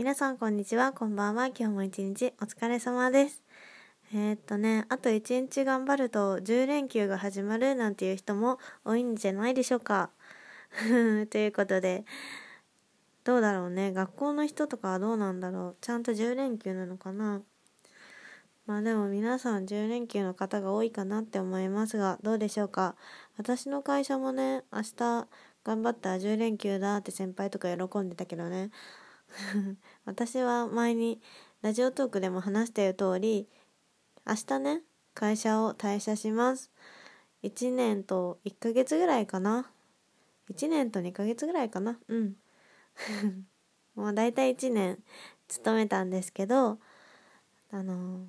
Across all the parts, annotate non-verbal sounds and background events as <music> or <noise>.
皆さんこんにちは、こんばんは。今日も一日お疲れ様です。えー、っとね、あと一日頑張ると10連休が始まるなんていう人も多いんじゃないでしょうか。<laughs> ということで、どうだろうね。学校の人とかはどうなんだろう。ちゃんと10連休なのかな。まあでも皆さん10連休の方が多いかなって思いますが、どうでしょうか。私の会社もね、明日頑張ったら10連休だって先輩とか喜んでたけどね。<laughs> 私は前にラジオトークでも話した通り明日ね会社を退社します。1年と1ヶ月ぐらいかな。1年と2ヶ月ぐらいかな。うん。<laughs> もう大体1年勤めたんですけどあの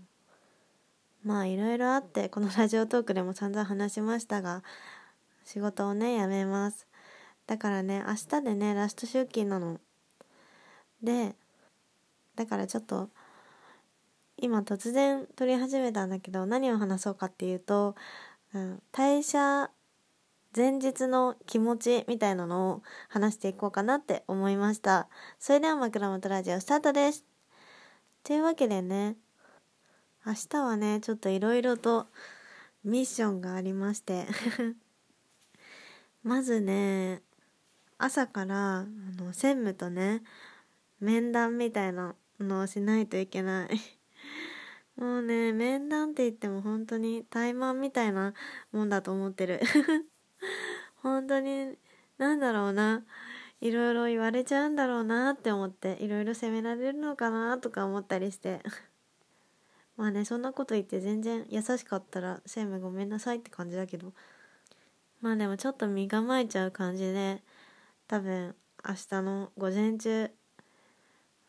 まあいろいろあってこのラジオトークでも散々話しましたが仕事をね辞めます。だからね明日でねラスト出勤なの。でだからちょっと今突然撮り始めたんだけど何を話そうかっていうと、うん、退社前日の気持ちみたいなのを話していこうかなって思いました。それでは枕元ラジオスタートです。というわけでね明日はねちょっといろいろとミッションがありまして <laughs> まずね朝からあの専務とね面談みたいなのをしないといけない。<laughs> もうね面談って言っても本当に怠慢みたいなもんだと思ってる。<laughs> 本当になんだろうな。いろいろ言われちゃうんだろうなって思っていろいろ責められるのかなとか思ったりして。<laughs> まあねそんなこと言って全然優しかったら専務ごめんなさいって感じだけど。まあでもちょっと身構えちゃう感じで多分明日の午前中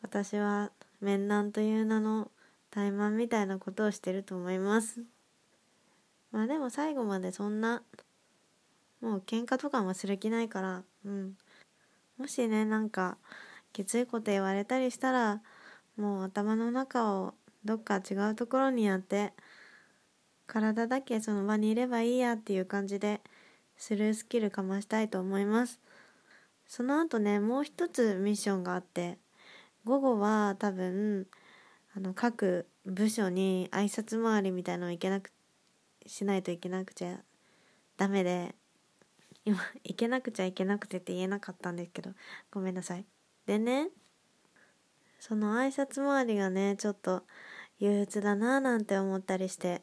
私は面談という名の怠慢みたいなことをしてると思います。まあでも最後までそんなもう喧嘩とかもする気ないからうん。もしねなんかきついこと言われたりしたらもう頭の中をどっか違うところにやって体だけその場にいればいいやっていう感じでスルースキルかましたいと思います。その後ねもう一つミッションがあって午後は多分あの各部署に挨拶回りみたいのをいけなくしないといけなくちゃダメで今いけなくちゃいけなくてって言えなかったんですけどごめんなさい。でねその挨拶回りがねちょっと憂鬱だなぁなんて思ったりして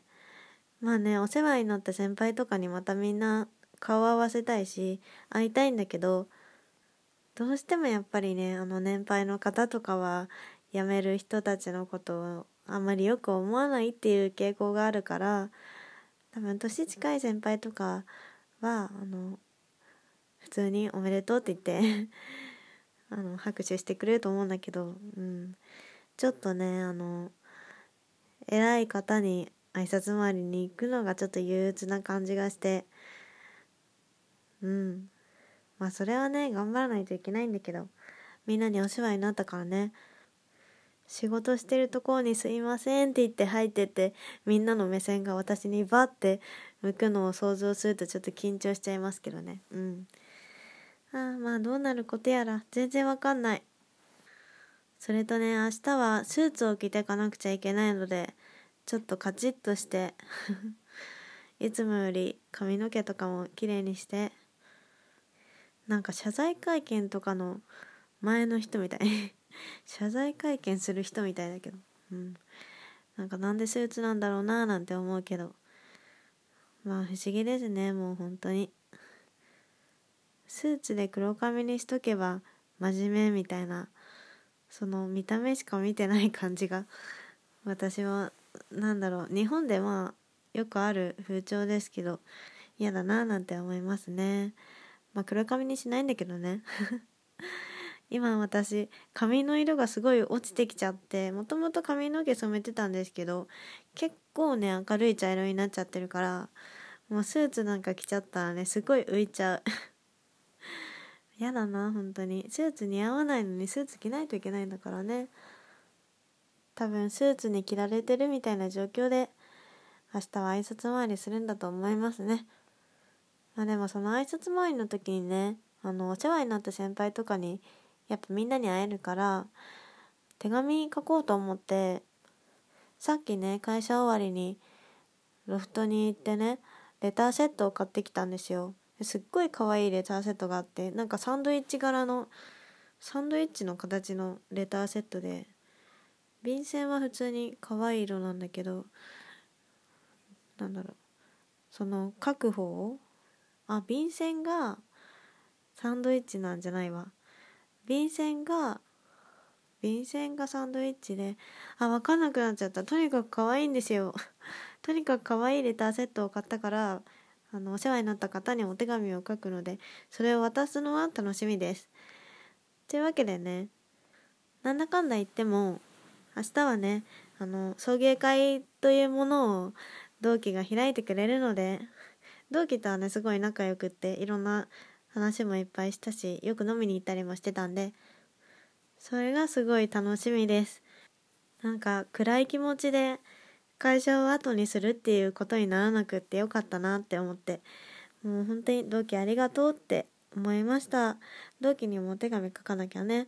まあねお世話になった先輩とかにまたみんな顔合わせたいし会いたいんだけどどうしてもやっぱりねあの年配の方とかは辞める人たちのことをあんまりよく思わないっていう傾向があるから多分年近い先輩とかはあの普通に「おめでとう」って言って <laughs> あの拍手してくれると思うんだけど、うん、ちょっとねあの偉い方に挨拶回りに行くのがちょっと憂鬱な感じがしてうん。まあそれはね頑張らないといけないんだけどみんなにお世話になったからね。仕事してるところに「すいません」って言って入ってってみんなの目線が私にバッて向くのを想像するとちょっと緊張しちゃいますけどね。うん。あまあどうなることやら全然わかんない。それとね明日はスーツを着ていかなくちゃいけないのでちょっとカチッとして <laughs> いつもより髪の毛とかも綺麗にしてなんか謝罪会見とかの前の人みたい。<laughs> 謝罪会見する人みたいだけど。うん。なんかなんでスーツなんだろうななんて思うけど。まあ不思議ですねもう本当に。スーツで黒髪にしとけば真面目みたいなその見た目しか見てない感じが私はなんだろう。日本でまあよくある風潮ですけど嫌だななんて思いますね。まあ黒髪にしないんだけどね。<laughs> 今私髪の色がすごい落ちてきちゃってもともと髪の毛染めてたんですけど結構ね明るい茶色になっちゃってるからもうスーツなんか着ちゃったらねすごい浮いちゃう。<laughs> やだな本当に。スーツ似合わないのにスーツ着ないといけないんだからね。多分スーツに着られてるみたいな状況で明日は挨拶回りするんだと思いますね。まあでもその挨拶回りの時にねあのお世話になった先輩とかにやっぱみんなに会えるから手紙書こうと思ってさっきね会社終わりにロフトに行ってねレターセットを買ってきたんですよ。すっごい可愛いレターセットがあってなんかサンドイッチ柄のサンドイッチの形のレターセットで便箋は普通に可愛い色なんだけどなんだろうその書く方あ便箋がサンドイッチなんじゃないわ。便箋が便箋がサンドイッチであ分かんなくなっちゃった。とにかく可愛いんですよ。<laughs> とにかく可愛いレターセットを買ったからあのお世話になった方にお手紙を書くのでそれを渡すのは楽しみです。というわけでねなんだかんだ言っても明日はねあの送迎会というものを同期が開いてくれるので同期とはねすごい仲良くっていろんな話もいっぱいしたしよく飲みに行ったりもしてたんでそれがすごい楽しみです。なんか暗い気持ちで会社を後にするっていうことにならなくってよかったなって思ってもう本当に同期ありがとうって思いました。同期にもお手紙書かなきゃね。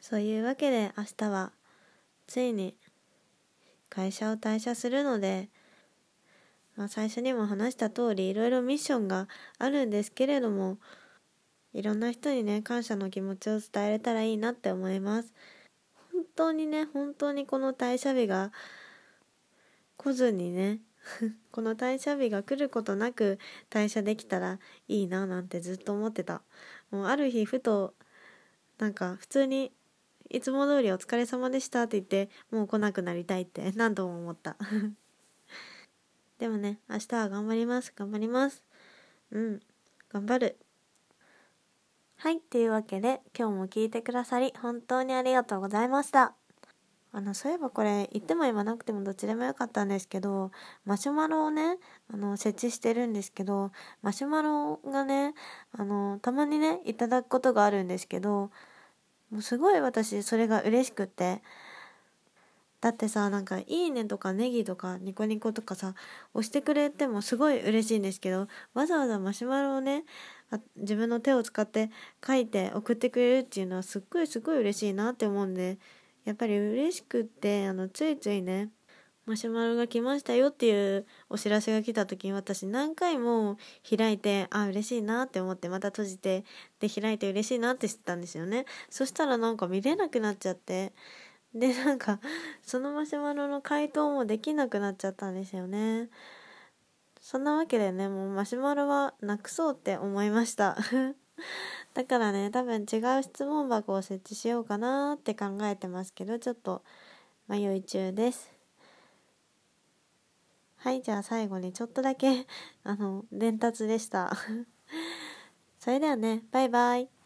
そういうわけで明日はついに会社を退社するので、まあ、最初にも話した通りいろいろミッションがあるんですけれどもいろんな人にね感謝の気持ちを伝えれたらいいなって思います。本当にね本当にこの退社日が来ずにね <laughs> この退社日が来ることなく退社できたらいいななんてずっと思ってた。もうある日ふとなんか普通にいつも通りお疲れ様でしたって言ってもう来なくなりたいって何度も思った。でもね明日は頑張ります。頑張ります。うん。頑張る。はい。というわけで今日も聞いてくださり本当にありがとうございました。あのそういえばこれ言っても言わなくてもどっちでもよかったんですけどマシュマロをねあの設置してるんですけどマシュマロがねあのたまにねいただくことがあるんですけどもうすごい私それが嬉しくってだってさなんか「いいね」とか「ネギ」とか「ニコニコ」とかさ押してくれてもすごい嬉しいんですけどわざわざマシュマロをね自分の手を使って書いて送ってくれるっていうのはすっごいすごい嬉しいなって思うんでやっぱり嬉しくってあのついついねマシュマロが来ましたよっていうお知らせが来た時に私何回も開いてあ嬉しいなって思ってまた閉じてで開いて嬉しいなって知ったんですよね。そしたらなんか見れなくなっちゃってでなんかそのマシュマロの回答もできなくなっちゃったんですよね。そんなわけでねもうマシュマロはなくそうって思いました。<laughs> だからね多分違う質問箱を設置しようかなって考えてますけどちょっと迷い中です。はいじゃあ最後にちょっとだけあの伝達でした。<laughs> それではねバイバイ。